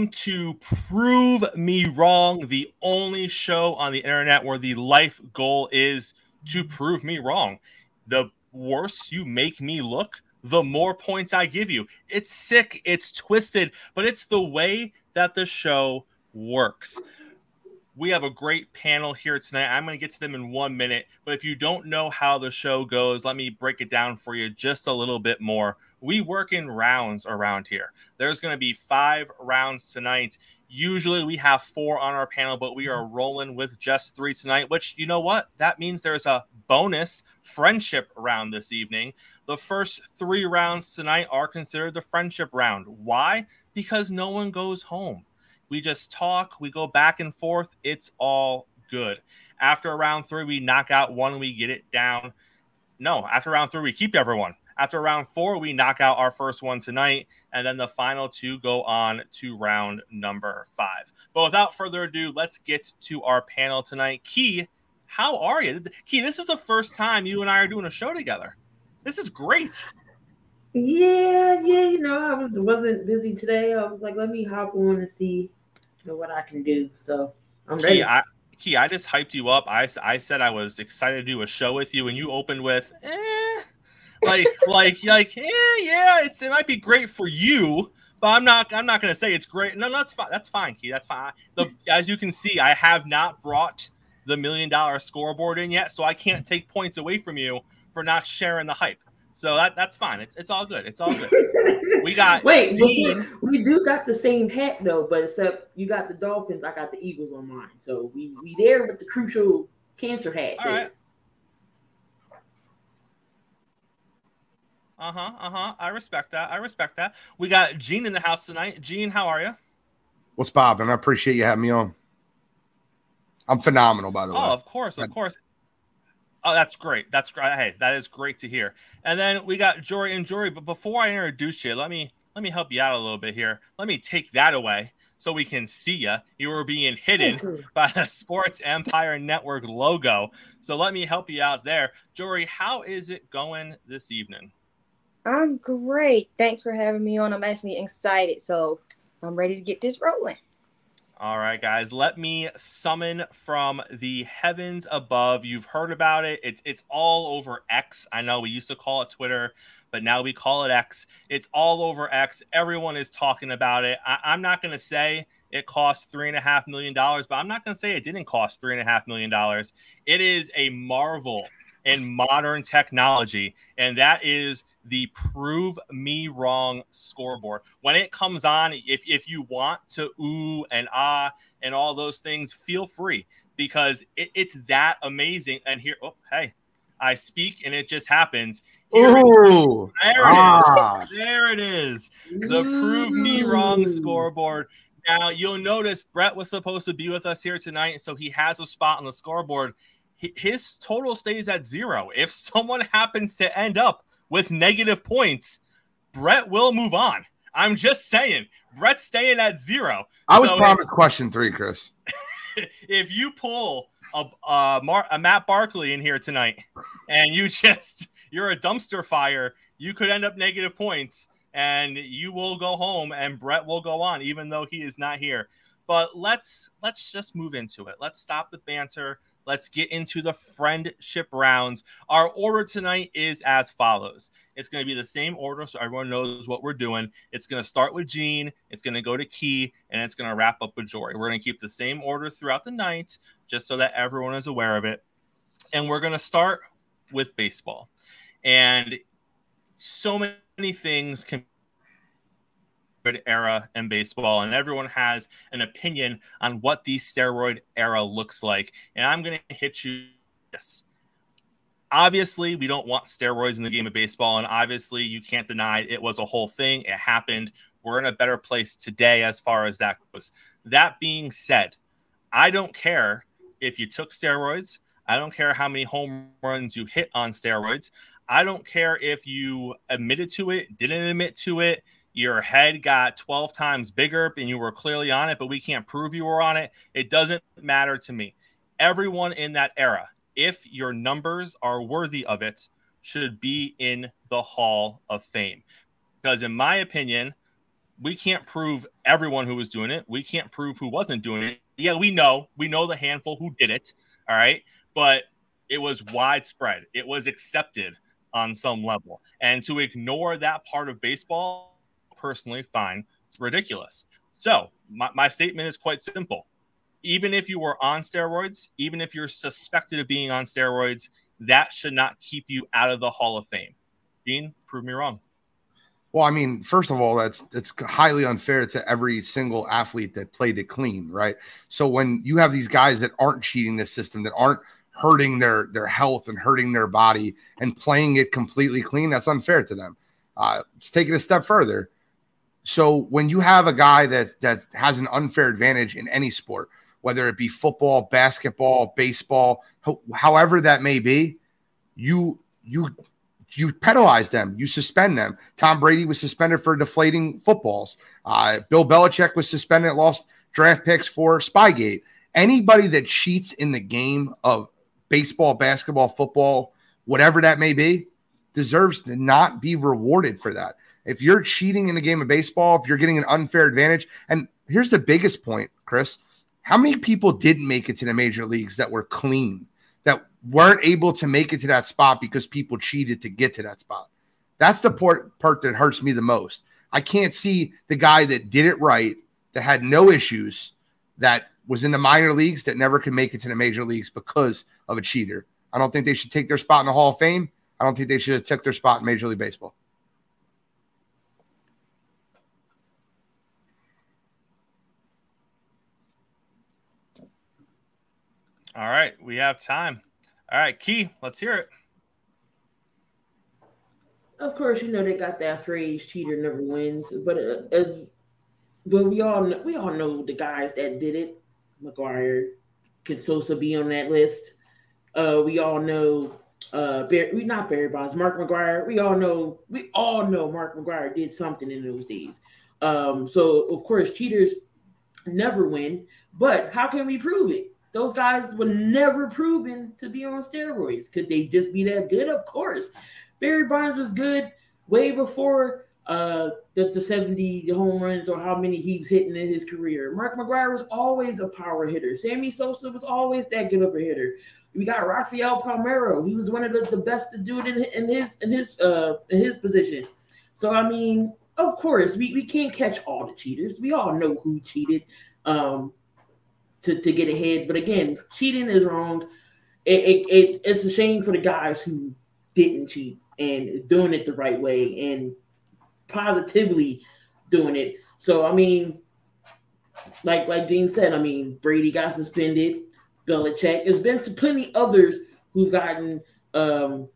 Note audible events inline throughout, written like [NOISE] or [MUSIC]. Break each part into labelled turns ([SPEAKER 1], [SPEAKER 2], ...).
[SPEAKER 1] welcome to Prove Me Wrong, the only show on the internet where the life goal is to prove me wrong. The worse you make me look, the more points I give you. It's sick, it's twisted, but it's the way that the show works. We have a great panel here tonight. I'm going to get to them in one minute. But if you don't know how the show goes, let me break it down for you just a little bit more. We work in rounds around here. There's going to be five rounds tonight. Usually we have four on our panel, but we are rolling with just three tonight, which you know what? That means there's a bonus friendship round this evening. The first three rounds tonight are considered the friendship round. Why? Because no one goes home. We just talk, we go back and forth. It's all good. After round three, we knock out one, we get it down. No, after round three, we keep everyone. After round four, we knock out our first one tonight, and then the final two go on to round number five. But without further ado, let's get to our panel tonight. Key, how are you? Key, this is the first time you and I are doing a show together. This is great.
[SPEAKER 2] Yeah, yeah, you know, I was, wasn't busy today. I was like, let me hop on and see you know, what I can do. So I'm
[SPEAKER 1] Key,
[SPEAKER 2] ready.
[SPEAKER 1] I, Key, I just hyped you up. I, I said I was excited to do a show with you, and you opened with, eh, like, like, like, eh, yeah, it's it might be great for you, but I'm not, I'm not gonna say it's great. No, no, that's fine. That's fine, Key. That's fine. The, as you can see, I have not brought the million dollar scoreboard in yet, so I can't take points away from you for not sharing the hype. So that that's fine. It's, it's all good. It's all good. [LAUGHS] We got
[SPEAKER 2] Wait,
[SPEAKER 1] Gene.
[SPEAKER 2] before- we do got the same hat though, but except you got the Dolphins, I got the Eagles on mine. So we we there with the crucial cancer hat.
[SPEAKER 1] All
[SPEAKER 2] there.
[SPEAKER 1] right. Uh huh. Uh huh. I respect that. I respect that. We got Gene in the house tonight. Gene, how are you?
[SPEAKER 3] What's Bob? And I appreciate you having me on. I'm phenomenal, by the
[SPEAKER 1] Oh,
[SPEAKER 3] way.
[SPEAKER 1] Oh, of course, of course. Oh, that's great. That's great. Hey, that is great to hear. And then we got Jory and Jory. But before I introduce you, let me let me help you out a little bit here. Let me take that away so we can see you. You were being hidden by the Sports Empire Network logo. So let me help you out there. Jory, how is it going this evening?
[SPEAKER 4] I'm great. Thanks for having me on. I'm actually excited, so I'm ready to get this rolling.
[SPEAKER 1] All right, guys, let me summon from the heavens above. You've heard about it. It's it's all over X. I know we used to call it Twitter, but now we call it X. It's all over X. Everyone is talking about it. I, I'm not going to say it cost three and a half million dollars, but I'm not going to say it didn't cost three and a half million dollars. It is a marvel in modern technology, and that is the prove me wrong scoreboard. When it comes on, if, if you want to ooh and ah and all those things, feel free because it, it's that amazing. And here, oh, hey, I speak and it just happens. Here it. There it is.
[SPEAKER 3] Ah.
[SPEAKER 1] There it is. The prove me wrong scoreboard. Now you'll notice Brett was supposed to be with us here tonight, so he has a spot on the scoreboard. His total stays at zero. If [LAUGHS] someone happens to end up with negative points, Brett will move on. I'm just saying, Brett's staying at zero.
[SPEAKER 3] I was
[SPEAKER 1] So
[SPEAKER 3] promised question three, Chris. [LAUGHS]
[SPEAKER 1] if you pull a, a, Mar- a Matt Barkley in here tonight and you [LAUGHS] just you're a dumpster fire, you could end up negative points and you will go home and Brett will go on even though he is not here. But let's let's just move into it. Let's stop the banter. Let's get into the friendship rounds. Our order tonight is as follows. It's going to be the same order so everyone knows what we're doing. It's going to start with Gene, it's going to go to Key, and it's going to wrap up with Jory. We're going to keep the same order throughout the night just so that everyone is aware of it. And we're going to start with baseball. And so many things can steroid era in baseball, and everyone has an opinion on what the steroid era looks like. And I'm going to hit you this. Obviously, we don't want steroids in the game of baseball, and obviously, you can't deny it was a whole thing. It happened. We're in a better place today as far as that goes. That being said, I don't care if you took steroids. I don't care how many home runs you hit on steroids. I don't care if you admitted to it, didn't admit to it, your head got 12 times bigger and you were clearly on it, but we can't prove you were on it. It doesn't matter to me. Everyone in that era, if your numbers are worthy of it, should be in the Hall of Fame. Because, in my opinion, we can't prove everyone who was doing it. We can't prove who wasn't doing it. Yeah, we know. We know the handful who did it. All right. But it was widespread. It was accepted on some level. And to ignore that part of baseball, personally, find It's ridiculous. So my, my statement is quite simple. Even if you were on steroids, even if you're suspected of being on steroids, that should not keep you out of the Hall of Fame. Dean, prove me wrong.
[SPEAKER 3] Well, I mean, first of all, that's that's highly unfair to every single athlete that played it clean, right? So when you have these guys that aren't cheating the system, that aren't hurting their their health and hurting their body and playing it completely clean, that's unfair to them. Uh, let's take it a step further. So when you have a guy that that has an unfair advantage in any sport, whether it be football, basketball, baseball, ho- however that may be, you you you penalize them, you suspend them. Tom Brady was suspended for deflating footballs. Uh, Bill Belichick was suspended, lost draft picks for Spygate. Anybody that cheats in the game of baseball, basketball, football, whatever that may be, deserves to not be rewarded for that. If you're cheating in the game of baseball, if you're getting an unfair advantage, and here's the biggest point, Chris how many people didn't make it to the major leagues that were clean? that weren't able to make it to that spot because people cheated to get to that spot. That's the part, part that hurts me the most. I can't see the guy that did it right, that had no issues, that was in the minor leagues, that never could make it to the major leagues because of a cheater. I don't think they should take their spot in the Hall of Fame. I don't think they should have took their spot in Major League Baseball.
[SPEAKER 1] All right, we have time. All right, Key, let's hear it.
[SPEAKER 2] Of course, you know they got that phrase "cheater never wins," but uh, as but we all know, we all know the guys that did it. McGwire, could Sosa be on that list? Uh, we all know uh Barry, we not Barry Bonds, Mark McGwire. We all know we all know Mark McGwire did something in those days. Um, so of course cheaters never win, but how can we prove it? Those guys were never proven to be on steroids. Could they just be that good? Of course. Barry Bonds was good way before uh, the, the 70 home runs or how many he's hitting in his career. Mark McGwire was always a power hitter. Sammy Sosa was always that good of a hitter. We got Rafael Palmeiro. He was one of the, the best to do it in, in his in his uh in his position. So I mean, of course, we, we can't catch all the cheaters. We all know who cheated. Um, to, to get ahead. But again, cheating is wrong. It, it, it, it's a shame for the guys who didn't cheat and doing it the right way and positively doing it. So I mean, like like Dean said, I mean Brady got suspended, Belichick. There's been plenty others who've gotten um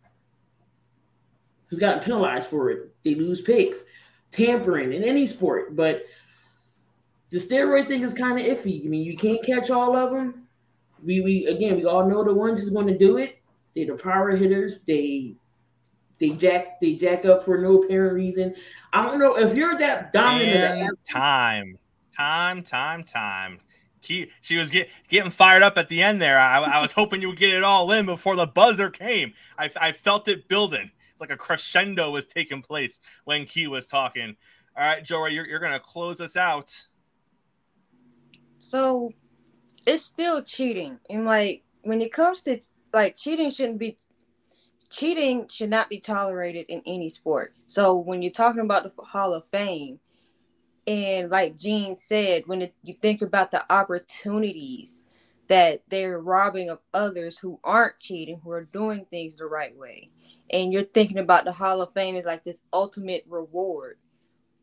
[SPEAKER 2] who's gotten penalized for it. They lose picks, tampering in any sport, but the steroid thing is kind of iffy. I mean, you can't catch all of them. We we again, we all know the ones who's going to do it. They're the power hitters. They they jack they jack up for no apparent reason. I don't know if you're that dominant.
[SPEAKER 1] And time, time, time, time. She, she was get, getting fired up at the end there. I, I was hoping you would get it all in before the buzzer came. I, I felt it building. It's like a crescendo was taking place when Key was talking. All right, Joey, you're, you're going to close us out.
[SPEAKER 4] So it's still cheating. And like when it comes to like cheating shouldn't be cheating should not be tolerated in any sport. So when you're talking about the Hall of Fame, and like Gene said, when it, you think about the opportunities that they're robbing of others who aren't cheating, who are doing things the right way, and you're thinking about the Hall of Fame as like this ultimate reward,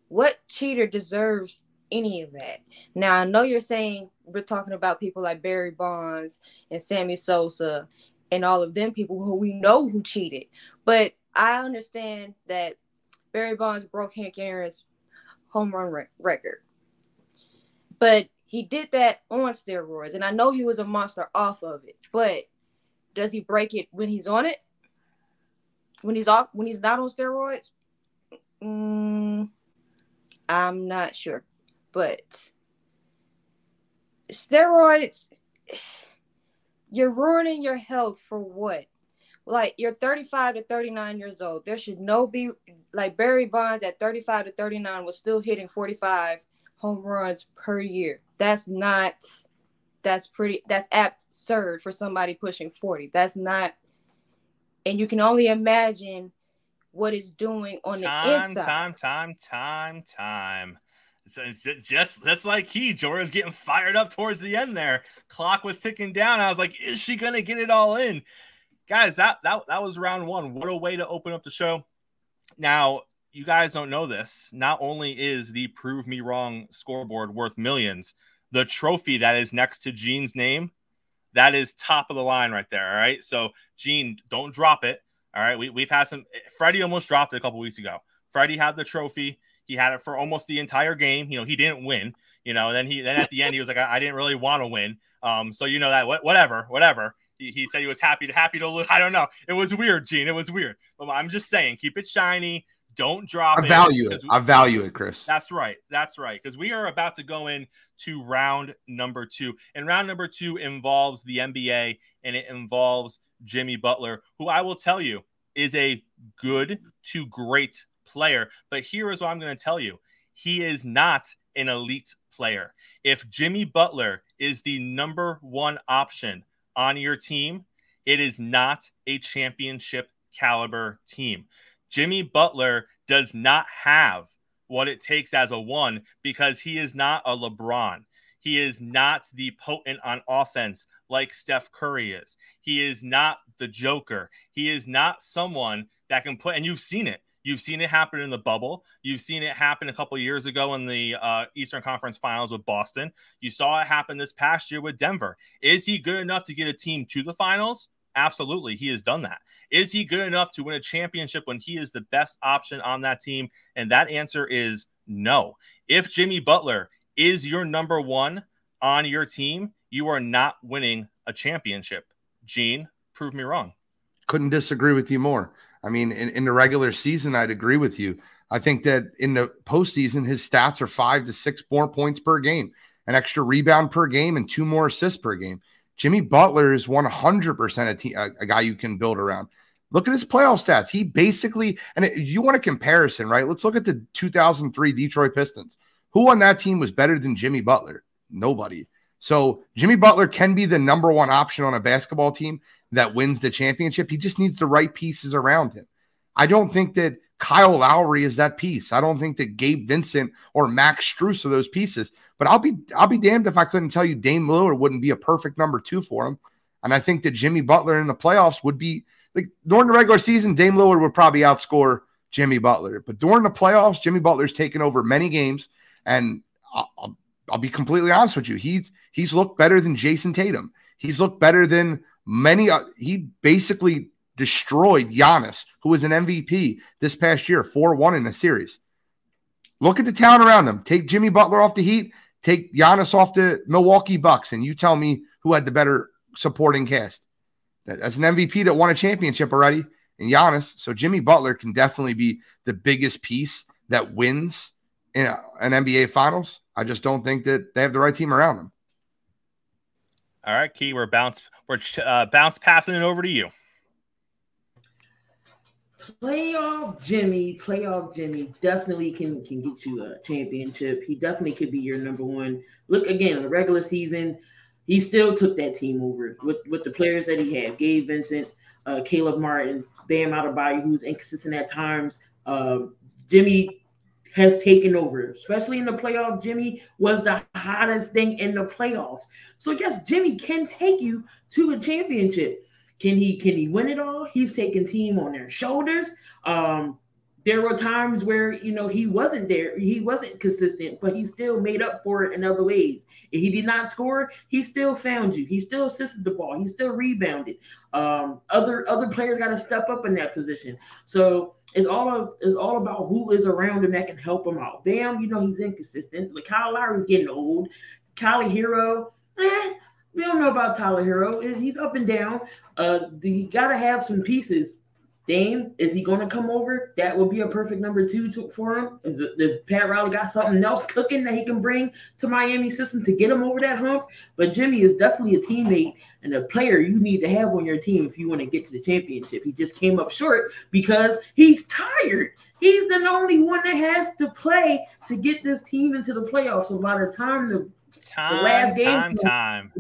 [SPEAKER 4] what cheater deserves any of that. Now I know you're saying we're talking about people like Barry Bonds and Sammy Sosa and all of them people who we know who cheated. But I understand that Barry Bonds broke Hank Aaron's home run re- record. But he did that on steroids, and I know he was a monster off of it. But does he break it when he's on it? When he's off? When he's not on steroids? Mm, I'm not sure. But steroids, you're ruining your health for what? like you're 35 to 39 years old. There should no be like Barry Bonds at 35 to 39 was still hitting 45 home runs per year. That's not that's pretty that's absurd for somebody pushing 40. That's not and you can only imagine what it's doing on
[SPEAKER 1] time,
[SPEAKER 4] the inside.
[SPEAKER 1] Time, time, time, time, time. So just like he, Jorah's getting fired up towards the end there. Clock was ticking down. I was like, is she gonna get it all in? Guys, that that that was round one. What a way to open up the show. Now, you guys don't know this. Not only is the prove me wrong scoreboard worth millions, the trophy that is next to Gene's name, that is top of the line right there. All right. So, Gene, don't drop it. All right. We, we've had some, Freddie almost dropped it a couple weeks ago. Freddie had the trophy. He had it for almost the entire game. You know, he didn't win, you know, and then he, then at the end, he was like, I, I didn't really want to win. Um, so, you know, that whatever, whatever. He, he said he was happy to, happy to lose. [LAUGHS] I don't know. It was weird, Gene. It was weird. But I'm just saying, keep it shiny. Don't drop
[SPEAKER 3] I value it. it. I value it, Chris.
[SPEAKER 1] That's right. That's right. Because we are about to go in to round number two. And round number two involves the NBA and it involves Jimmy Butler, who I will tell you is a good to great player. But here is what I'm going to tell you he is not an elite player. If Jimmy Butler is the number one option on your team, it is not a championship caliber team. Jimmy Butler does not have what it takes as a one because he is not a LeBron. He is not the potent on offense like Steph Curry is. He is not the Joker. He is not someone that can put, and you've seen it. You've seen it happen in the bubble. You've seen it happen a couple years ago in the uh, Eastern Conference Finals with Boston. You saw it happen this past year with Denver. Is he good enough to get a team to the finals? Absolutely, he has done that. Is he good enough to win a championship when he is the best option on that team? And that answer is no. If Jimmy Butler is your number one on your team, you are not winning a championship. Gene, prove me wrong.
[SPEAKER 3] Couldn't disagree with you more. I mean, in, in the regular season, I'd agree with you. I think that in the postseason, his stats are five to six more points per game, an extra rebound per game, and two more assists per game. Jimmy Butler is 100% a, guy you can build around. Look at his playoff stats. He basically, and it, you want a comparison, right? Let's look at the 2003 Detroit Pistons. Who on that team was better than Jimmy Butler? Nobody. So Jimmy Butler can be the number one option on a basketball team that wins the championship. He just needs the right pieces around him. I don't think that Kyle Lowry is that piece. I don't think that Gabe Vincent or Max Strus are those pieces. But I'll be I'll be damned if I couldn't tell you Dame Lillard wouldn't be a perfect number two for him. And I think that Jimmy Butler in the playoffs would be like during the regular season, Dame Lillard would probably outscore Jimmy Butler. But during the playoffs, Jimmy Butler's taken over many games, and I'll, I'll be completely honest with you. He's he's looked better than Jayson Tatum. He's looked better than many. Uh, he basically destroyed Giannis, who was an MVP this past year, 4 1 in a series. Look at the talent around them. Take Jimmy Butler off the Heat, take Giannis off the Milwaukee Bucks, and you tell me who had the better supporting cast. As an MVP that won a championship already, and Giannis. So Jimmy Butler can definitely be the biggest piece that wins in an NBA Finals. I just don't think that they have the right team around them.
[SPEAKER 1] All right, Key, we're bounce we're uh, bounce passing it over to you.
[SPEAKER 2] Playoff Jimmy, playoff Jimmy definitely can can get you a championship. He definitely could be your number one. Look again, the regular season, he still took that team over with with the players that he had: Gabe Vincent, uh, Caleb Martin, Bam Adebayo, who's inconsistent at times. Uh, Jimmy has taken over, especially in the playoff. Jimmy was the hottest thing in the playoffs. So yes, Jimmy can take you to a championship. Can he can he win it all? He's taking team on their shoulders. Um, there were times where you know he wasn't there, he wasn't consistent, but he still made up for it in other ways. If he did not score, he still found you. He still assisted the ball. He still rebounded. Um, other other players got to step up in that position. So it's all of it's all about who is around him that can help him out. Bam, you know he's inconsistent. Like Kyle Lowry's getting old. Kylie Herro, eh, we don't know about Tyler Herro. He's up and down. Uh, you got to have some pieces Dame, is he going to come over? That would be a perfect number two to, for him. If, if Pat Riley got something else cooking that he can bring to Miami system to get him over that hump. But Jimmy is definitely a teammate and a player you need to have on your team if you want to get to the championship. He just came up short because he's tired. He's the only one that has to play to get this team into the playoffs. So by the time the,
[SPEAKER 1] time,
[SPEAKER 2] the last game,
[SPEAKER 1] time, time,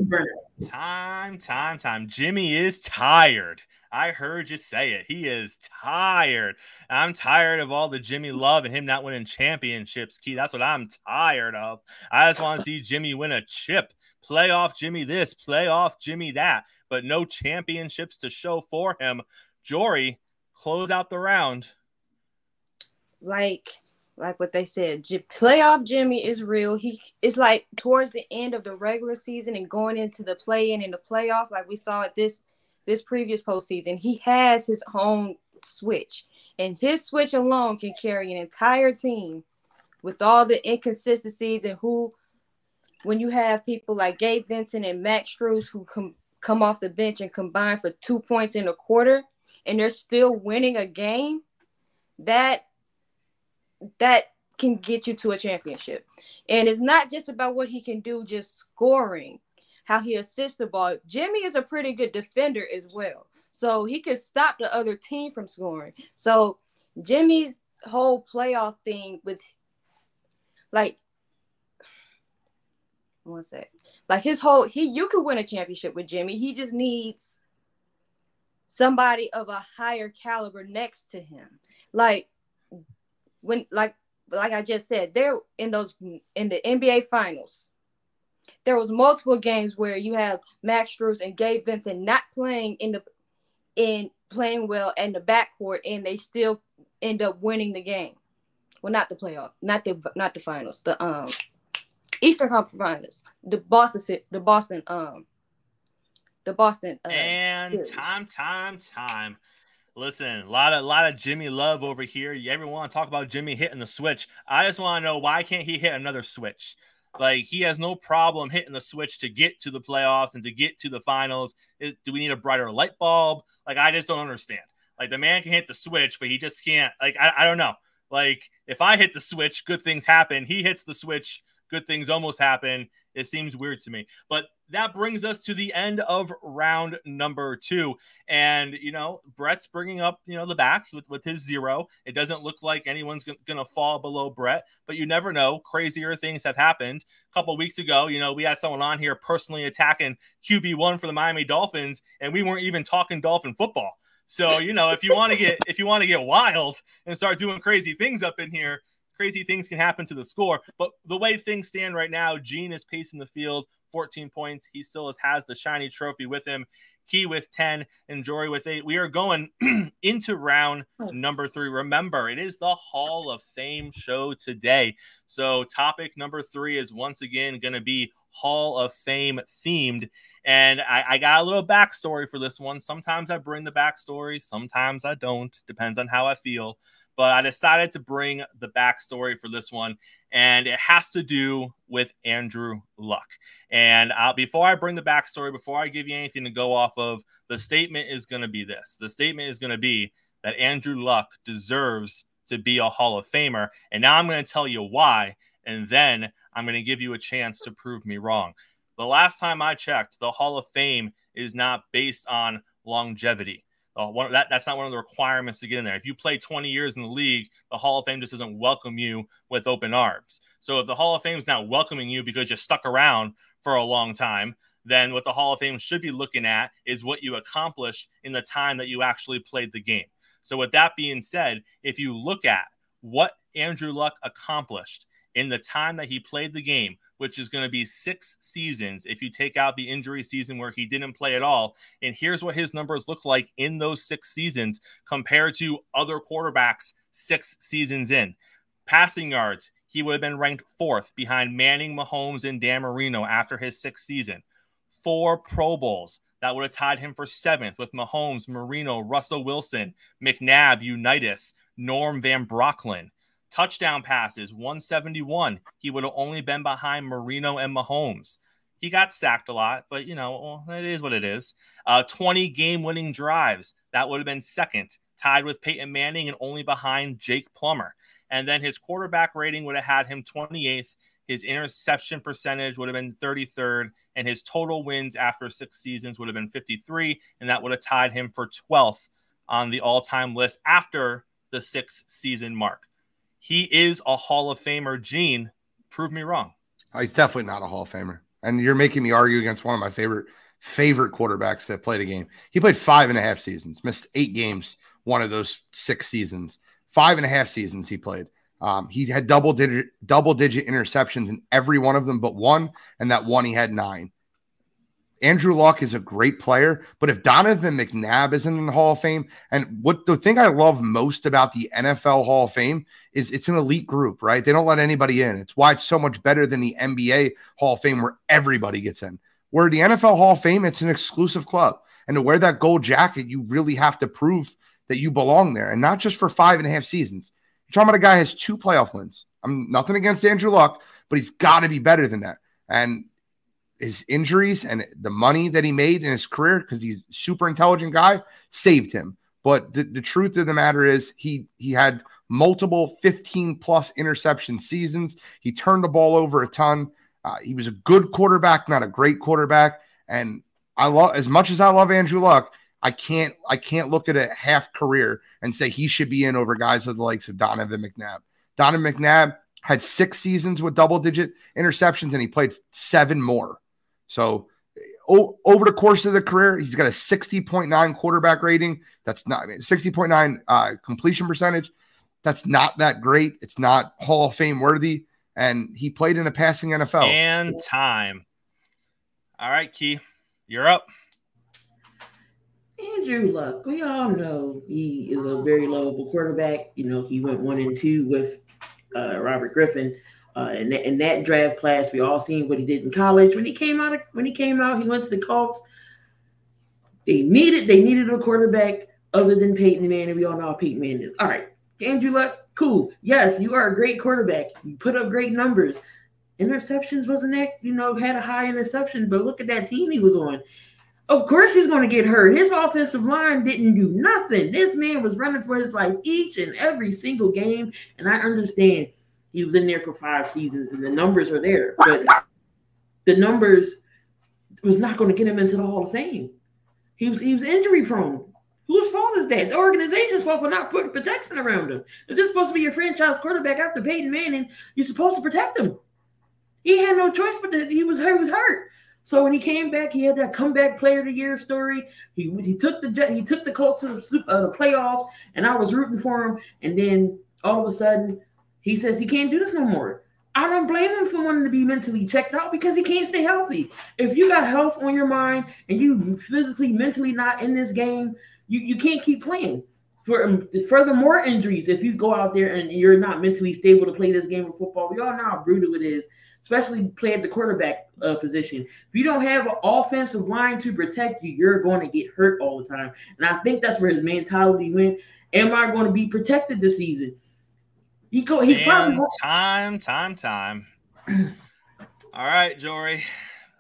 [SPEAKER 1] time, time, time. Jimmy is tired. I heard you say it. He is tired. I'm tired of all the Jimmy love and him not winning championships. Key, that's what I'm tired of. I just want to see Jimmy win a chip. Playoff Jimmy this, playoff Jimmy that, but no championships to show for him. Jory, close out the round.
[SPEAKER 4] Like like what they said, J- playoff Jimmy is real. He is like towards the end of the regular season and going into the play in and the playoff, like we saw at this this previous postseason, he has his own switch, and his switch alone can carry an entire team with all the inconsistencies and who, when you have people like Gabe Vincent and Max Strus who come come off the bench and combine for two points in a quarter, and they're still winning a game, that that can get you to a championship. And it's not just about what he can do, just scoring how he assists the ball. Jimmy is a pretty good defender as well. So he can stop the other team from scoring. So Jimmy's whole playoff thing with like one sec. Like his whole he you could win a championship with Jimmy. He just needs somebody of a higher caliber next to him. Like when like like I just said, they're in those in the NBA finals there was multiple games where you have Max Strus and Gabe Vincent not playing in the in playing well in the backcourt, and they still end up winning the game. Well, not the playoff, not the not the finals, the um Eastern Conference Finals, the Boston the Boston um the Boston
[SPEAKER 1] uh, and series. time time time. Listen, a lot of a lot of Jimmy love over here. You ever want to talk about Jimmy hitting the switch? I just want to know why can't he hit another switch? Like he has no problem hitting the switch to get to the playoffs and to get to the finals. Do we need a brighter light bulb? Like I just don't understand. Like the man can hit the switch, but he just can't. Like I, I don't know. Like if I hit the switch, good things happen. He hits the switch, good things almost happen. It seems weird to me. But that brings us to the end of round number two. And, you know, Brett's bringing up, you know, the back with, with his zero. It doesn't look like anyone's going to fall below Brett, but you never know. Crazier things have happened. A couple weeks ago, you know, we had someone on here personally attacking QB1 for the Miami Dolphins, and we weren't even talking Dolphin football. So, you know, if you want to get if you want to get wild and start doing crazy things up in here, crazy things can happen to the score. But the way things stand right now, Gene is pacing the field 14 points. He still has the shiny trophy with him. Key with 10 and Jory with 8. We are going [CLEARS THROAT] into round hmm. number 3. Remember, it is the Hall of Fame show today. So, topic number 3 is once again going to be Hall of Fame themed. And I, I, got a little backstory for this one. Sometimes I bring the backstory, sometimes I don't. Depends on how I feel. But I decided to bring the backstory for this one and it has to do with Andrew Luck. And uh, before I bring the backstory, before I give you anything to go off of, the statement is going to be this: the statement is going to be that Andrew Luck deserves to be a Hall of Famer, and now I'm going to tell you why, and then I'm going to give you a chance to prove me wrong. The last time I checked, the Hall of Fame is not based on longevity. Uh, one, that, that's not one of the requirements to get in there. If you play 20 years in the league, the Hall of Fame just doesn't welcome you with open arms. So if the Hall of Fame is not welcoming you because you stuck around for a long time, then what the Hall of Fame should be looking at is what you accomplished in the time that you actually played the game. So with that being said, if you look at what Andrew Luck accomplished in the time that he played the game, which is going to be six seasons if you take out the injury season where he didn't play at all. And here's what his numbers look like in those six seasons compared to other quarterbacks six seasons in. Passing yards, he would have been ranked fourth behind Manning, Mahomes, and Dan Marino after his sixth season. Four Pro Bowls. That would have tied him for seventh with Mahomes, Marino, Russell Wilson, McNabb, Unitas, Norm Van Brocklin touchdown passes, 171. He would have only been behind Marino and Mahomes. He got sacked a lot, but you know, well, it is what it is. Uh, 20 game winning drives. That would have been second tied with Peyton Manning and only behind Jake Plummer. And then his quarterback rating would have had him 28th. His interception percentage would have been 33rd, and his total wins after six seasons would have been 53, and that would have tied him for 12th on the all time list after the six season mark. He is a Hall of Famer. Gene, prove me wrong.
[SPEAKER 3] He's definitely not a Hall of Famer. And you're making me argue against one of my favorite favorite quarterbacks that played a game. He played five and a half seasons, missed eight games one of those six seasons. Five and a half seasons he played. Um, he had double digit double digit interceptions in every one of them but one, and that one he had nine. Andrew Luck is a great player, but if Donovan McNabb isn't in the Hall of Fame, and what the thing I love most about the NFL Hall of Fame is it's an elite group, right? They don't let anybody in. It's why it's so much better than the NBA Hall of Fame where everybody gets in. Where the NFL Hall of Fame, it's an exclusive club. And to wear that gold jacket, you really have to prove that you belong there, and not just for five and a half seasons. You're talking about a guy has two playoff wins. I'm nothing against Andrew Luck, but he's got to be better than that. And his injuries and the money that he made in his career because he's a super intelligent guy saved him. But the, the truth of the matter is he he had multiple 15 plus interception seasons. He turned the ball over a ton. Uh, he was a good quarterback, not a great quarterback. And I love as much as I love Andrew Luck, I can't I can't look at a half career and say he should be in over guys of the likes of Donovan McNabb. Donovan McNabb had six seasons with double digit interceptions and he played seven more. So o- over the course of the career, he's got a 60.9 quarterback rating. That's not I mean, 60.9 uh, completion percentage. That's not that great. It's not Hall of Fame worthy. And he played in a passing NFL.
[SPEAKER 1] And time. All right, Key, you're up.
[SPEAKER 2] Andrew Luck, we all know he is a very lovable quarterback. You know, he went one and two with uh, Robert Griffin. Uh, in, that, in that draft class, we all seen what he did in college. When he came out, of, when he came out, he went to the Colts. They needed they needed a quarterback other than Peyton Manning. We all know Peyton Manning is. All right, Andrew Luck, cool. Yes, you are a great quarterback. You put up great numbers. Interceptions wasn't that you know had a high interception, but look at that team he was on. Of course, he's going to get hurt. His offensive line didn't do nothing. This man was running for his life each and every single game, and I understand he was in there for five seasons, and the numbers are there. But the numbers was not going to get him into the Hall of Fame. He was he was injury prone. Whose fault is that? The organization's fault for not putting protection around him. If this is supposed to be your franchise quarterback after Peyton Manning, you're supposed to protect him. He had no choice, but he was he was hurt. So when he came back, he had that comeback player of the year story. He he took the he took the Colts to the, uh, the playoffs, and I was rooting for him. And then all of a sudden, he says he can't do this no more. I don't blame him for wanting to be mentally checked out because he can't stay healthy. If you got health on your mind and you physically, mentally not in this game, you, you can't keep playing. For um, furthermore injuries, if you go out there and you're not mentally stable to play this game of football, we all know how brutal it is, especially play at the quarterback uh, position. If you don't have an offensive line to protect you, you're going to get hurt all the time. And I think that's where his mentality went. Am I going to be protected this season?
[SPEAKER 1] He go. He probably time, time, time. [CLEARS THROAT] All right, Jory.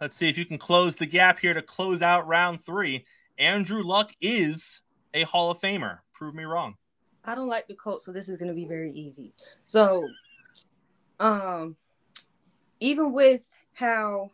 [SPEAKER 1] Let's see if you can close the gap here to close out round three. Andrew Luck is a Hall of Famer. Prove me wrong.
[SPEAKER 4] I don't like the Colts, so this is going to be very easy. So, um, even with how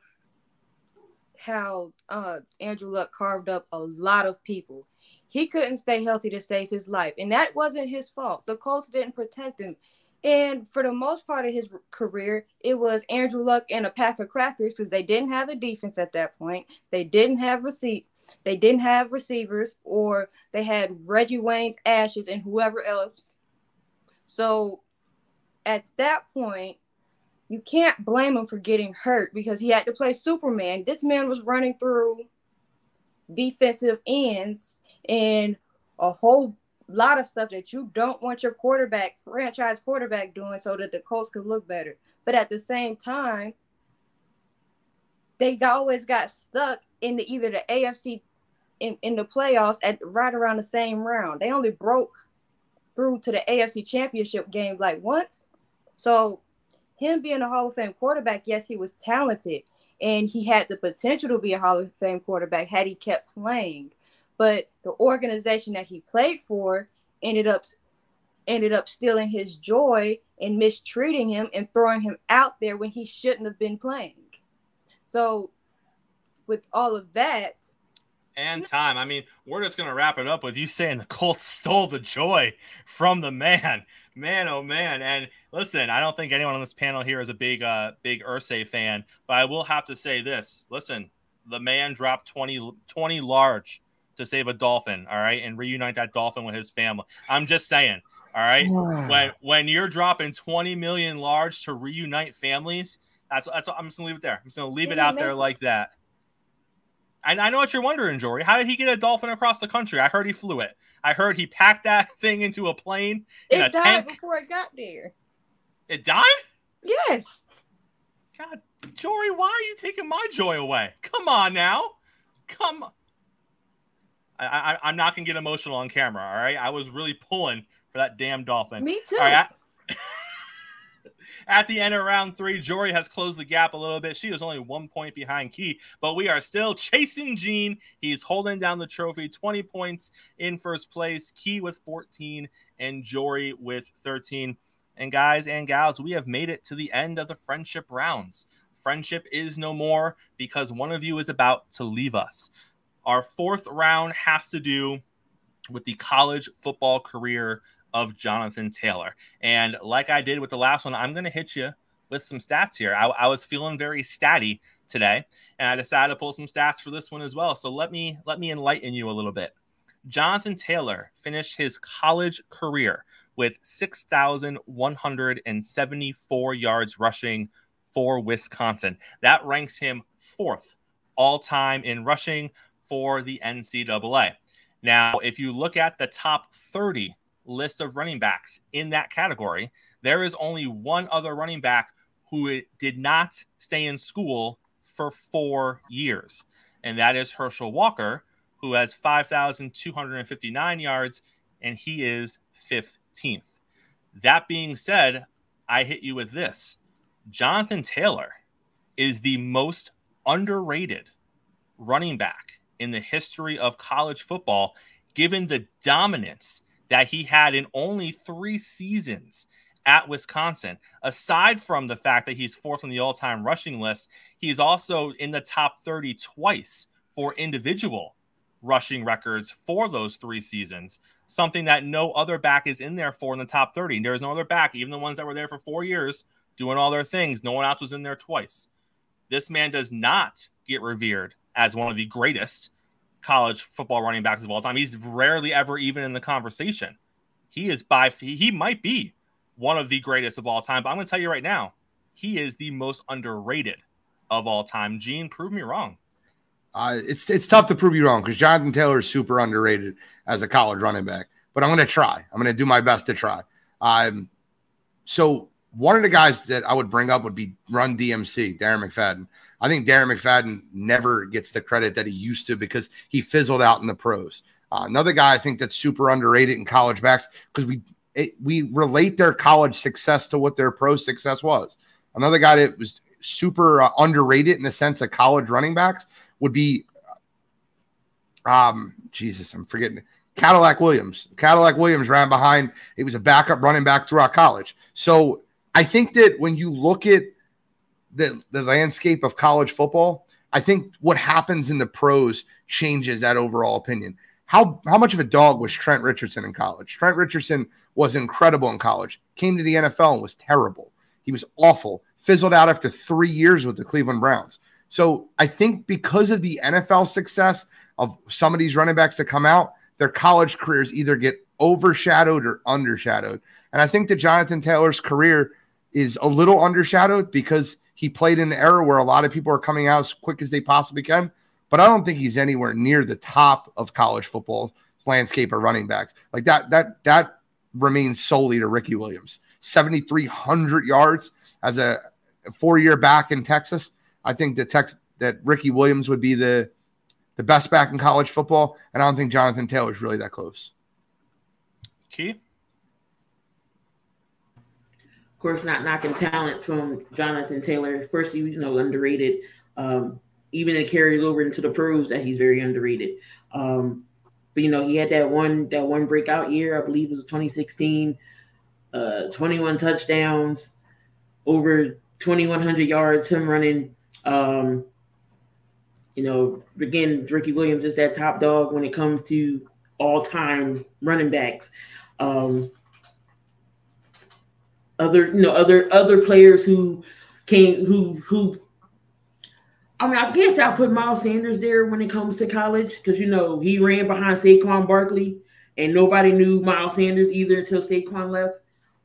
[SPEAKER 4] how uh Andrew Luck carved up a lot of people, he couldn't stay healthy to save his life, and that wasn't his fault. The Colts didn't protect him. And for the most part of his career, it was Andrew Luck and a pack of crackers because they didn't have a defense at that point. They didn't have receipt. They didn't have receivers, or they had Reggie Wayne's ashes and whoever else. So at that point, you can't blame him for getting hurt because he had to play Superman. This man was running through defensive ends and a whole lot of stuff that you don't want your quarterback, franchise quarterback, doing so that the Colts could look better. But at the same time, they always got stuck in the either the AFC in, in the playoffs at right around the same round. They only broke through to the AFC championship game like once. So him being a Hall of Fame quarterback, yes, he was talented and he had the potential to be a Hall of Fame quarterback had he kept playing but the organization that he played for ended up ended up stealing his joy and mistreating him and throwing him out there when he shouldn't have been playing. So with all of that
[SPEAKER 1] and time. I mean, we're just gonna wrap it up with you saying the Colts stole the joy from the man. Man, oh man. And listen, I don't think anyone on this panel here is a big uh big Irsay fan, but I will have to say this. Listen, the man dropped 20 20 large to save a dolphin, all right, and reunite that dolphin with his family. I'm just saying, all right. [SIGHS] when when you're dropping 20 million large to reunite families, that's that's I'm just gonna leave it there. I'm just gonna leave it out there like that. And I know what you're wondering, Jory. How did he get a dolphin across the country? I heard he flew it. I heard he packed that [LAUGHS] thing into a plane in
[SPEAKER 4] it
[SPEAKER 1] a
[SPEAKER 4] died
[SPEAKER 1] tank.
[SPEAKER 4] before it got there.
[SPEAKER 1] It died?
[SPEAKER 4] Yes.
[SPEAKER 1] God, Jory, why are you taking my joy away? Come on now. Come on. I, I, am not gonna get emotional on camera. All right, I was really pulling for that damn dolphin.
[SPEAKER 4] Me too.
[SPEAKER 1] All right. [LAUGHS] At the end of round three, Jory has closed the gap a little bit. She is only one point behind Key, but we are still chasing Gene. He's holding down the trophy, 20 points in first place. Key with 14 and Jory with 13. And guys and gals, we have made it to the end of the friendship rounds. Friendship is no more because one of you is about to leave us. Our fourth round has to do with the college football career of Jonathan Taylor. And like I did with the last one, I'm going to hit you with some stats here. I, I, was feeling very statty today, and I decided to pull some stats for this one as well. So let me let me enlighten you a little bit. Jonathan Taylor finished his college career with 6,174 yards rushing for Wisconsin. That ranks him fourth all time in rushing for the NCAA. Now, if you look at the top 30 list of running backs in that category, there is only one other running back who did not stay in school for four years, and that is Herschel Walker, who has 5,259 yards, and he is 15th. That being said, I hit you with this Jonathan Taylor is the most underrated running back in the history of college football, given the dominance that he had in only three seasons at Wisconsin. Aside from the fact that he's fourth on the all time rushing list, he's also in the top 30 twice for individual rushing records for those three seasons, something that no other back is in there for in the top 30. There's no other back, even the ones that were there for four years doing all their things. No one else was in there twice. This man does not get revered as one of the greatest college football running backs of all time. He's rarely ever even in the conversation. He is by he might be one of the greatest of all time, but I'm going to tell you right now, he is the most underrated of all time. Gene, prove me wrong.
[SPEAKER 3] Uh, it's it's tough to prove you wrong because Jonathan Taylor is super underrated as a college running back. But I'm going to try. I'm going to do my best to try. Um, so one of the guys that I would bring up would be Run DMC, Darren McFadden. I think Darren McFadden never gets the credit that he used to because he fizzled out in the pros. Uh, another guy I think that's super underrated in college backs because we it, we relate their college success to what their pro success was. Another guy that was super uh, underrated in the sense of college running backs would be, um, Jesus, I'm forgetting Cadillac Williams. Cadillac Williams ran behind. He was a backup running back throughout college. So I think that when you look at the, the landscape of college football, I think what happens in the pros changes that overall opinion. How how much of a dog was Trent Richardson in college? Trent Richardson was incredible in college. Came to the NFL and was terrible. He was awful. Fizzled out after three years with the Cleveland Browns. So I think because of the NFL success of some of these running backs that come out, their college careers either get overshadowed or undershadowed. And I think that Jonathan Taylor's career is a little undershadowed because he played in an era where a lot of people are coming out as quick as they possibly can. But I don't think he's anywhere near the top of college football landscape of running backs. Like that, that, that remains solely to Ricky Williams. 7,300 yards as a four year back in Texas. I think that Tex that Ricky Williams would be the the best back in college football, and I don't think Jonathan Taylor is really that close.
[SPEAKER 1] Key
[SPEAKER 2] of course, not knocking talent from Jonathan Taylor. First, you know, underrated. Um, even it carries over into the pros that he's very underrated. Um, but you know, he had that one that one breakout year, I believe it was 2016, uh, 21 touchdowns, over 2100 yards, him running. Um, you know, again, Ricky Williams is that top dog when it comes to all-time running backs. Um, other, you know, other other players who came who who I mean, I guess I'll put Miles Sanders there when it comes to college because you know he ran behind Saquon Barkley, and nobody knew Miles Sanders either until Saquon left.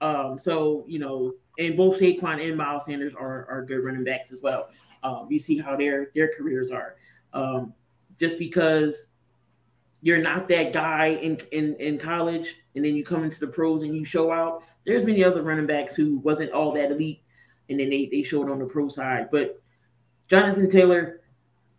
[SPEAKER 2] Um, so you know, and both Saquon and Miles Sanders are, are good running backs as well. Um, you see how their their careers are. Um, just because you're not that guy in, in in college, and then you come into the pros and you show out. There's many other running backs who wasn't all that elite, and then they they showed on the pro side, but Jonathan Taylor,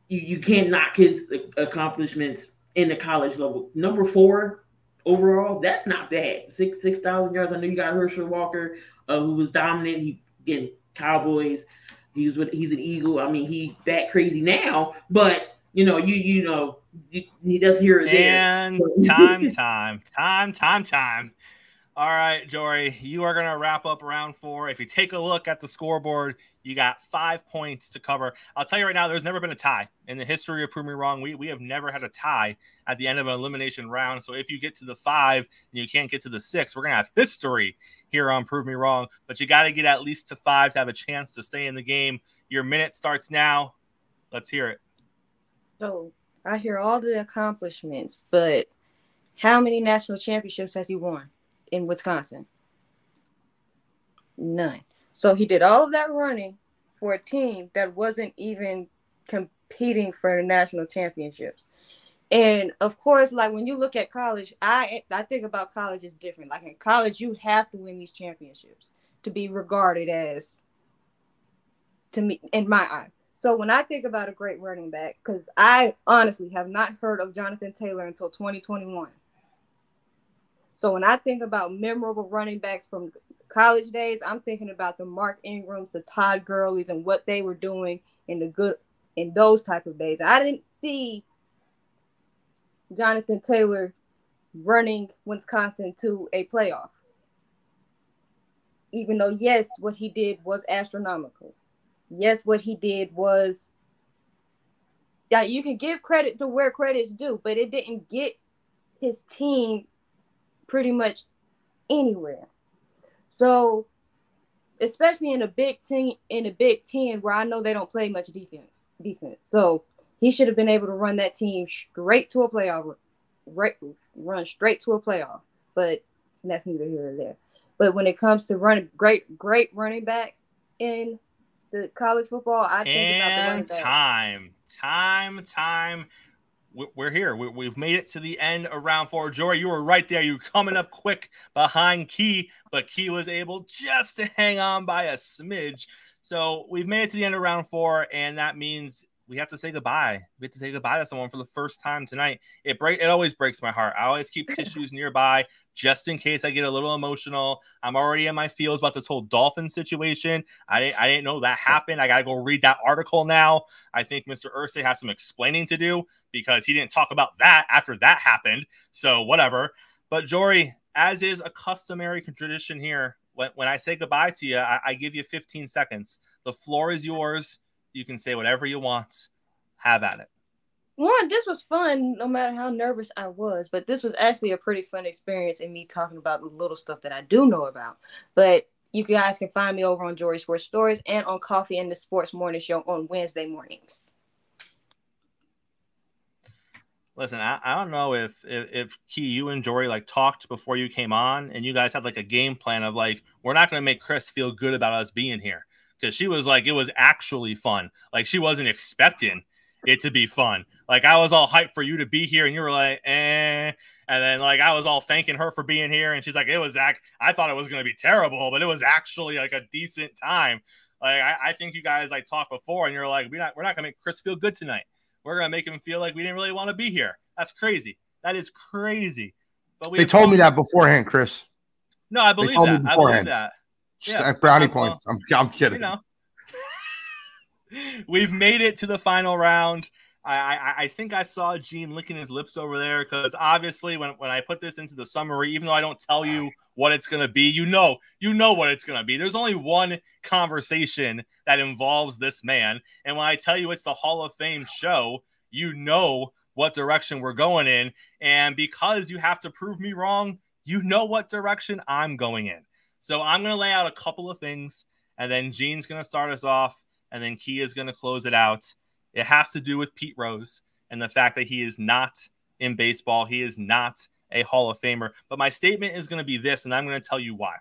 [SPEAKER 2] you, you can't knock his accomplishments in the college level. Number four overall, that's not bad. Six six thousand yards. I know you got Herschel Walker, uh, who was dominant. He again Cowboys. He was with he's an Eagle. I mean, he that crazy now, but you know, you you know, he does hear it
[SPEAKER 1] and [LAUGHS] time, time, time, time, time. All right, Jory, you are going to wrap up round four. If you take a look at the scoreboard, you got five points to cover. I'll tell you right now, there's never been a tie in the history of Prove Me Wrong. We, we have never had a tie at the end of an elimination round. So if you get to the five and you can't get to the six, we're going to have history here on Prove Me Wrong. But you got to get at least to five to have a chance to stay in the game. Your minute starts now. Let's hear it.
[SPEAKER 4] So I hear all the accomplishments, but how many national championships has he won? In Wisconsin? None. So he did all of that running for a team that wasn't even competing for the national championships. And of course, like when you look at college, I I think about college is different. Like in college, you have to win these championships to be regarded as to me in my eye. So when I think about a great running back, because I honestly have not heard of Jonathan Taylor until 2021. So when I think about memorable running backs from college days, I'm thinking about the Mark Ingrams, the Todd Gurleys, and what they were doing in the good in those type of days. I didn't see Jonathan Taylor running Wisconsin to a playoff. Even though, yes, what he did was astronomical. Yes, what he did was yeah, you can give credit to where credit's due, but it didn't get his team pretty much anywhere. So, especially in a Big Ten, in a Big Ten where I know they don't play much defense, defense. So he should have been able to run that team straight to a playoff, right, run straight to a playoff. But that's neither here nor there. But when it comes to running great, great running backs in the college football, I think and about the running
[SPEAKER 1] backs. time, time, time we're here. We, have made it to the end of round four. Jory, you were right there. You were coming up quick behind Key, but Key was able just to hang on by a smidge. So we've made it to the end of round four, and that means we have to say goodbye. We have to say goodbye to someone for the first time tonight. It break it always breaks my heart. I always keep [LAUGHS] tissues nearby just in case I get a little emotional. I'm already in my feels about this whole dolphin situation. I didn't I didn't know that happened. I gotta go read that article now. I think Mr. Irsay has some explaining to do because he didn't talk about that after that happened. So whatever. But Jory, as is a customary tradition here, when, when I say goodbye to you, I, I give you 15 seconds. The floor is yours you can say whatever you want. Have at it.
[SPEAKER 4] One, this was fun, no matter how nervous I was. But this was actually a pretty fun experience in me talking about the little stuff that I do know about. But you guys can find me over on Jory Sports Stories and on Coffee and the Sports Morning Show on Wednesday mornings.
[SPEAKER 1] Listen, I, I don't know if, if if Key, you and Jory like talked before you came on, and you guys had like a game plan of like we're not going to make Chris feel good about us being here because she was like, it was actually fun. Like she wasn't expecting it to be fun. Like I was all hyped for you to be here, and you were like, eh. And then like I was all thanking her for being here, and she's like, it was act. I thought it was gonna be terrible, but it was actually like a decent time. Like I, I think you guys like talked before, and you're like, we're not we're not gonna make Chris feel good tonight. We're gonna make him feel like we didn't really want to be here. That's crazy. That is crazy.
[SPEAKER 3] But they told me that beforehand, Chris.
[SPEAKER 1] No, I believe that. I believe that.
[SPEAKER 3] Yeah. Brownie points. I'm, I'm kidding.
[SPEAKER 1] You know, [LAUGHS] we've made it to the final round. I, I think I saw Gene licking his lips over there because obviously when, when I put this into the summary, even though I don't tell you what it's gonna be, you know, you know what it's gonna be. There's only one conversation that involves this man. And when I tell you it's the Hall of Fame show, you know what direction we're going in. And because you have to prove me wrong, you know what direction I'm going in. So I'm gonna lay out a couple of things, and then Gene's gonna start us off, and then Kia is gonna close it out it has to do with Pete Rose and the fact that he is not in baseball. He is not a Hall of Famer. But my statement is going to be this, and I'm going to tell you why.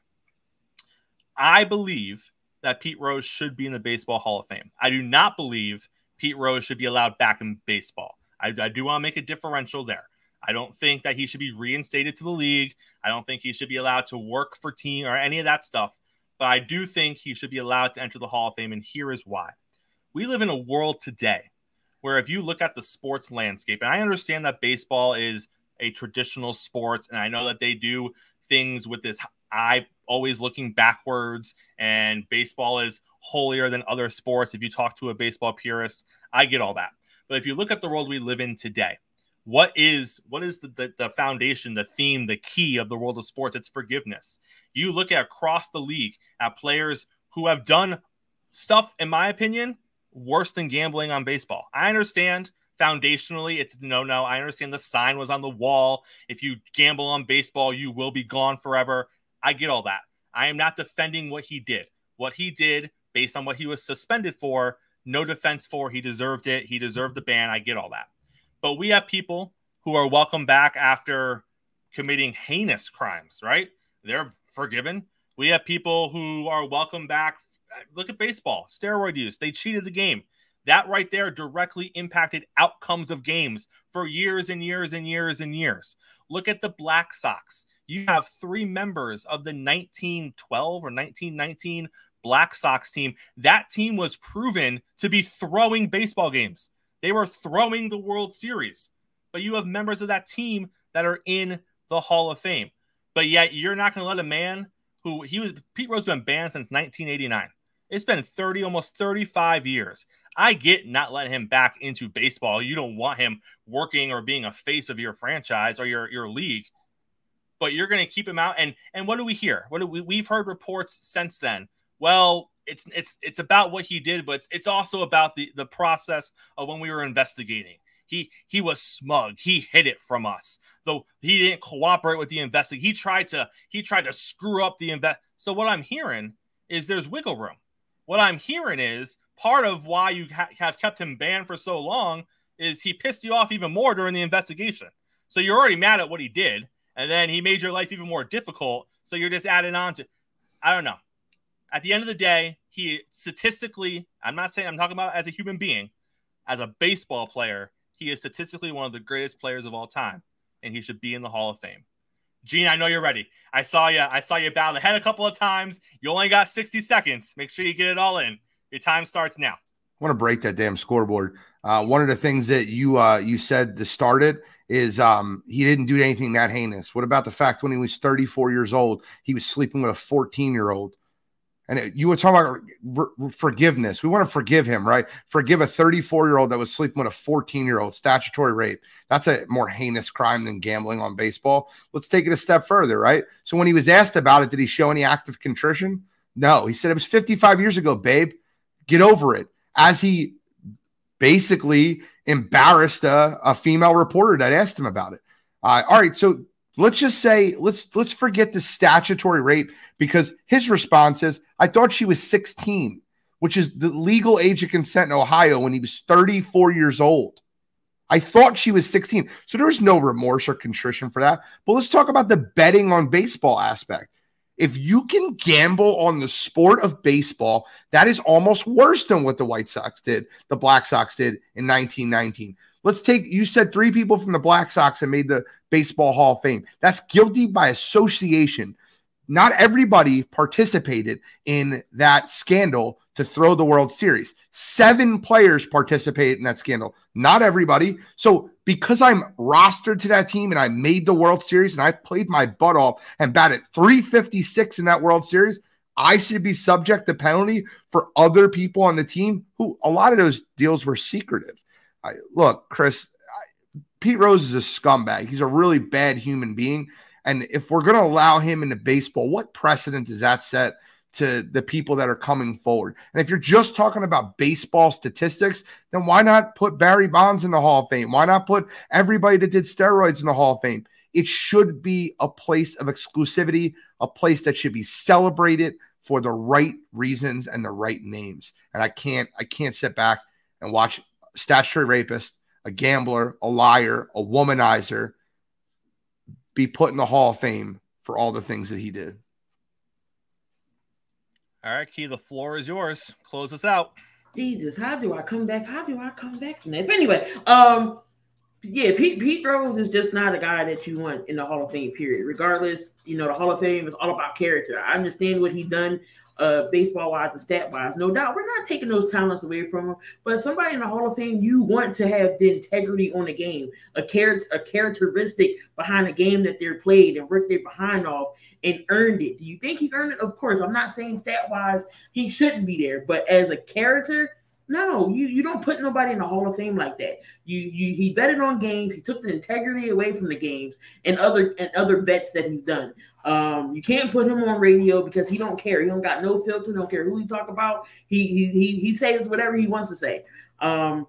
[SPEAKER 1] I believe that Pete Rose should be in the Baseball Hall of Fame. I do not believe Pete Rose should be allowed back in baseball. I, I do want to make a differential there. I don't think that he should be reinstated to the league. I don't think he should be allowed to work for team or any of that stuff. But I do think he should be allowed to enter the Hall of Fame, and here is why we live in a world today where if you look at the sports landscape, and I understand that baseball is a traditional sport, and I know that they do things with this eye always looking backwards, and baseball is holier than other sports. If you talk to a baseball purist, I get all that. But if you look at the world we live in today, what is what is the, the, the, foundation the theme the key of the world of sports it's forgiveness you look at across the league at players who have done stuff in my opinion worse than gambling on baseball. I understand foundationally it's no no. I understand the sign was on the wall. If you gamble on baseball, you will be gone forever. I get all that. I am not defending what he did. What he did based on what he was suspended for, no defense for. He deserved it. He deserved the ban. I get all that. But we have people who are welcome back after committing heinous crimes, right? They're forgiven. We have people who are welcome back look at baseball, steroid use. They cheated the game. That right there directly impacted outcomes of games for years and years and years and years. Look at the Black Sox. You have three members of the 1912 or 1919 Black Sox team. That team was proven to be throwing baseball games. They were throwing the World Series. But you have members of that team that are in the Hall of Fame. But yet you're not going to let a man who he was Pete Rose been banned since 1989. It's been 30, almost 35 years. I get not letting him back into baseball. You don't want him working or being a face of your franchise or your, your league, but you're going to keep him out. And and what do we hear? What do we we've heard reports since then? Well, it's it's it's about what he did, but it's, it's also about the the process of when we were investigating. He he was smug. He hid it from us. Though he didn't cooperate with the investigation. He tried to he tried to screw up the invest. So what I'm hearing is there's wiggle room. What I'm hearing is part of why you ha- have kept him banned for so long is he pissed you off even more during the investigation. So you're already mad at what he did, and then he made your life even more difficult. So you're just adding on to, I don't know. At the end of the day, he statistically, I'm not saying I'm talking about as a human being, as a baseball player, he is statistically one of the greatest players of all time, and he should be in the Hall of Fame. Gene, I know you're ready. I saw you. I saw you bow the head a couple of times. You only got 60 seconds. Make sure you get it all in. Your time starts now.
[SPEAKER 3] I want to break that damn scoreboard. Uh, one of the things that you uh, you said to start it is um, he didn't do anything that heinous. What about the fact when he was 34 years old, he was sleeping with a 14 year old? And you were talking about forgiveness. We want to forgive him, right? Forgive a 34 year old that was sleeping with a 14 year old, statutory rape. That's a more heinous crime than gambling on baseball. Let's take it a step further, right? So when he was asked about it, did he show any act of contrition? No. He said it was 55 years ago, babe. Get over it. As he basically embarrassed a, a female reporter that asked him about it. Uh, all right. So let's just say let's let's forget the statutory rape because his response is i thought she was 16 which is the legal age of consent in ohio when he was 34 years old. I thought she was 16 so there's no remorse or contrition for that. But let's talk about the betting on baseball aspect. If you can gamble on the sport of baseball that is almost worse than what the white sox did the black sox did in 1919 Let's take you said three people from the Black Sox that made the Baseball Hall of Fame. That's guilty by association. Not everybody participated in that scandal to throw the World Series. Seven players participated in that scandal. Not everybody. So because I'm rostered to that team and I made the World Series and I played my butt off and batted 356 in that World Series, I should be subject to penalty for other people on the team who a lot of those deals were secretive. I, look, Chris, I, Pete Rose is a scumbag. He's a really bad human being. And if we're going to allow him into baseball, what precedent does that set to the people that are coming forward? And if you're just talking about baseball statistics, then why not put Barry Bonds in the Hall of Fame? Why not put everybody that did steroids in the Hall of Fame? It should be a place of exclusivity, a place that should be celebrated for the right reasons and the right names. And I can't, I can't sit back and watch statutory rapist, a gambler, a liar, a womanizer be put in the Hall of Fame for all the things that he did.
[SPEAKER 1] All right, Key, the floor is yours. Close us out.
[SPEAKER 2] Jesus, how do I come back? How do I come back from that? But anyway, um, yeah, Pete, Pete Rose is just not a guy that you want in the Hall of Fame, period. Regardless, you know, the Hall of Fame is all about character. I understand what he's done uh, baseball wise and stat wise. No doubt, we're not taking those talents away from them. But somebody in the Hall of Fame, you want to have the integrity on the game, a character, a characteristic behind the game that they're played and worked their behind off and earned it. Do you think he earned it? Of course, I'm not saying stat wise he shouldn't be there, but as a character no, you, you don't put nobody in the Hall of Fame like that. You you he betted on games. He took the integrity away from the games and other and other bets that he's done. Um, you can't put him on radio because he don't care. He don't got no filter. Don't care who he talk about. He he he, he says whatever he wants to say. Um,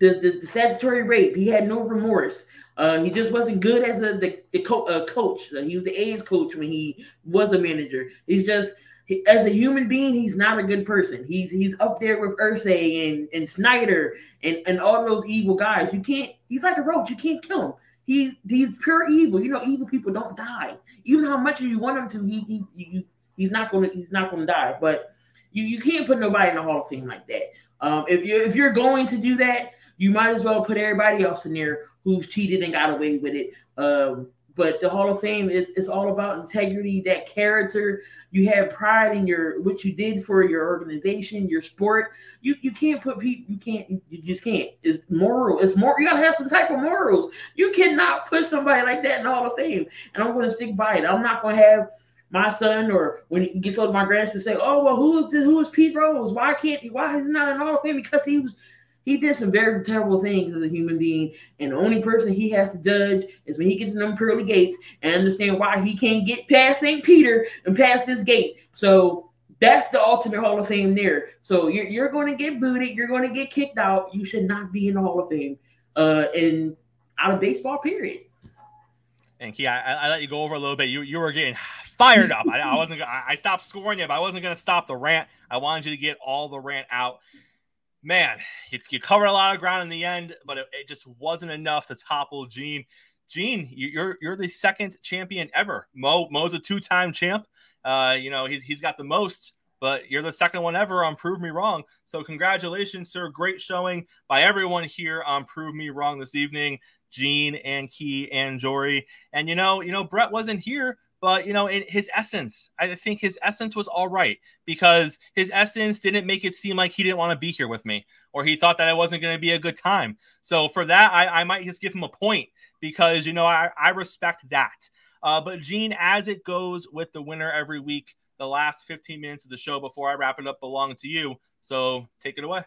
[SPEAKER 2] the, the, the statutory rape. He had no remorse. Uh, he just wasn't good as a the, the co- uh, coach. He was the A's coach when he was a manager. He's just he, as a human being, he's not a good person. He's he's up there with Irsay and, and Snyder and, and all those evil guys. You can't. He's like a roach. You can't kill him. He's he's pure evil. You know, evil people don't die. Even how much you want him to, he, he, he he's not gonna he's not gonna die. But you you can't put nobody in the Hall of Fame like that. Um, if you if you're going to do that, you might as well put everybody else in there who's cheated and got away with it. Um, but the Hall of Fame is is all about integrity, that character. You have pride in your what you did for your organization, your sport. You you can't put people. You can't. You just can't. It's moral. It's more. You gotta have some type of morals. You cannot put somebody like that in the Hall of Fame. And I'm to stick by it. I'm not to have my son or when he gets told my grandson say, "Oh well, who is this? Who is Pete Rose? Why can't he? Why is he not in Hall of Fame? Because he was." He did some very terrible things as a human being, and the only person he has to judge is when he gets to them pearly gates and understand why he can't get past St. Peter and past this gate. So that's the ultimate Hall of Fame there. So you're, you're going to get booted, you're going to get kicked out. You should not be in the Hall of Fame uh, in out of baseball. Period.
[SPEAKER 1] And Key, I, I let you go over a little bit. You you were getting fired up. I, I wasn't. I stopped scoring you, but I wasn't going to stop the rant. I wanted you to get all the rant out man, you, you covered a lot of ground in the end, but it, it just wasn't enough to topple Gene. Gene, you're you're the second champion ever. Mo Mo's a two time champ. Uh, you know he's he's got the most, but you're the second one ever on Prove Me Wrong. So congratulations, sir! Great showing by everyone here on Prove Me Wrong this evening. Gene and Key and Jory, and you know you know Brett wasn't here, but you know, in his essence, I think his essence was all right because his essence didn't make it seem like he didn't want to be here with me or he thought that it wasn't going to be a good time. So for that, I, I, might just give him a point because you know I, I respect that. Uh, but Gene, as it goes with the winner every week, the last 15 minutes of the show before I wrap it up belong to you. So take it away.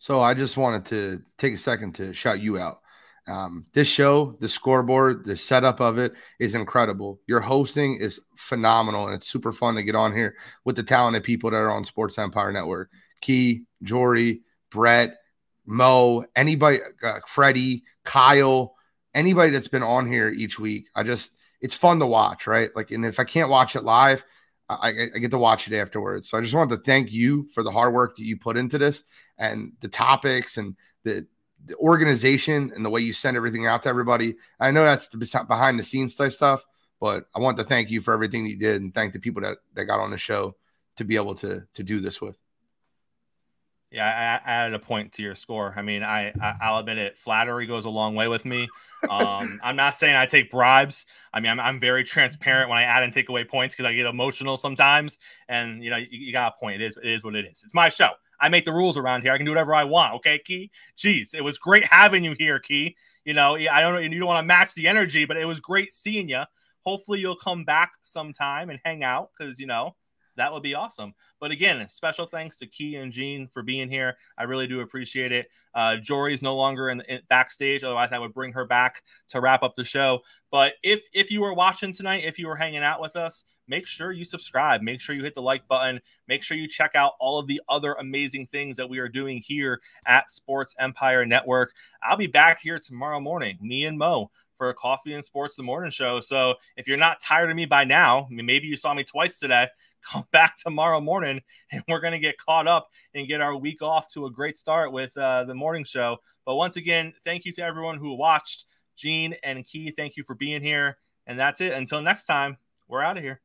[SPEAKER 3] So I just wanted to take a second to shout you out. Um, this show, the scoreboard, the setup of it is incredible. Your hosting is phenomenal, and it's super fun to get on here with the talented people that are on Sports Empire Network. Key, Jory, Brett, Mo, anybody, uh, Freddie, Kyle, anybody that's been on here each week. I just, it's fun to watch, right? Like, and if I can't watch it live, I, I, get to watch it afterwards. So I just wanted to thank you for the hard work that you put into this and the topics and the the organization and the way you send everything out to everybody. I know that's the behind the scenes type stuff, but I want to thank you for everything you did and thank the people that, that got on the show to be able to to do this with.
[SPEAKER 1] Yeah, I, added a point to your score. I mean, I, I will admit it. Flattery goes a long way with me. Um, [LAUGHS] I'm not saying I take bribes. I mean, I'm, I'm very transparent when I add and take away points because I get emotional sometimes. And you know, you, you got a point. It is it is what it is. It's my show. I make the rules around here. I can do whatever I want. Okay, Key. Jeez, it was great having you here, Key. You know, I don't know, you don't want to match the energy, but it was great seeing you. Hopefully, you'll come back sometime and hang out because you know that would be awesome. But again, special thanks to Key and Gene for being here. I really do appreciate it. Uh, Jory's no longer in, in backstage, otherwise I would bring her back to wrap up the show. But if if you were watching tonight, if you were hanging out with us, make sure you subscribe. Make sure you hit the like button. Make sure you check out all of the other amazing things that we are doing here at Sports Empire Network. I'll be back here tomorrow morning. Me and Mo for a coffee and sports the morning show. So if you're not tired of me by now, maybe you saw me twice today come [LAUGHS] back tomorrow morning and we're going to get caught up and get our week off to a great start with uh, the morning show. But once again, thank you to everyone who watched. Gene and Key, thank you for being here. And that's it. Until next time, we're out of here.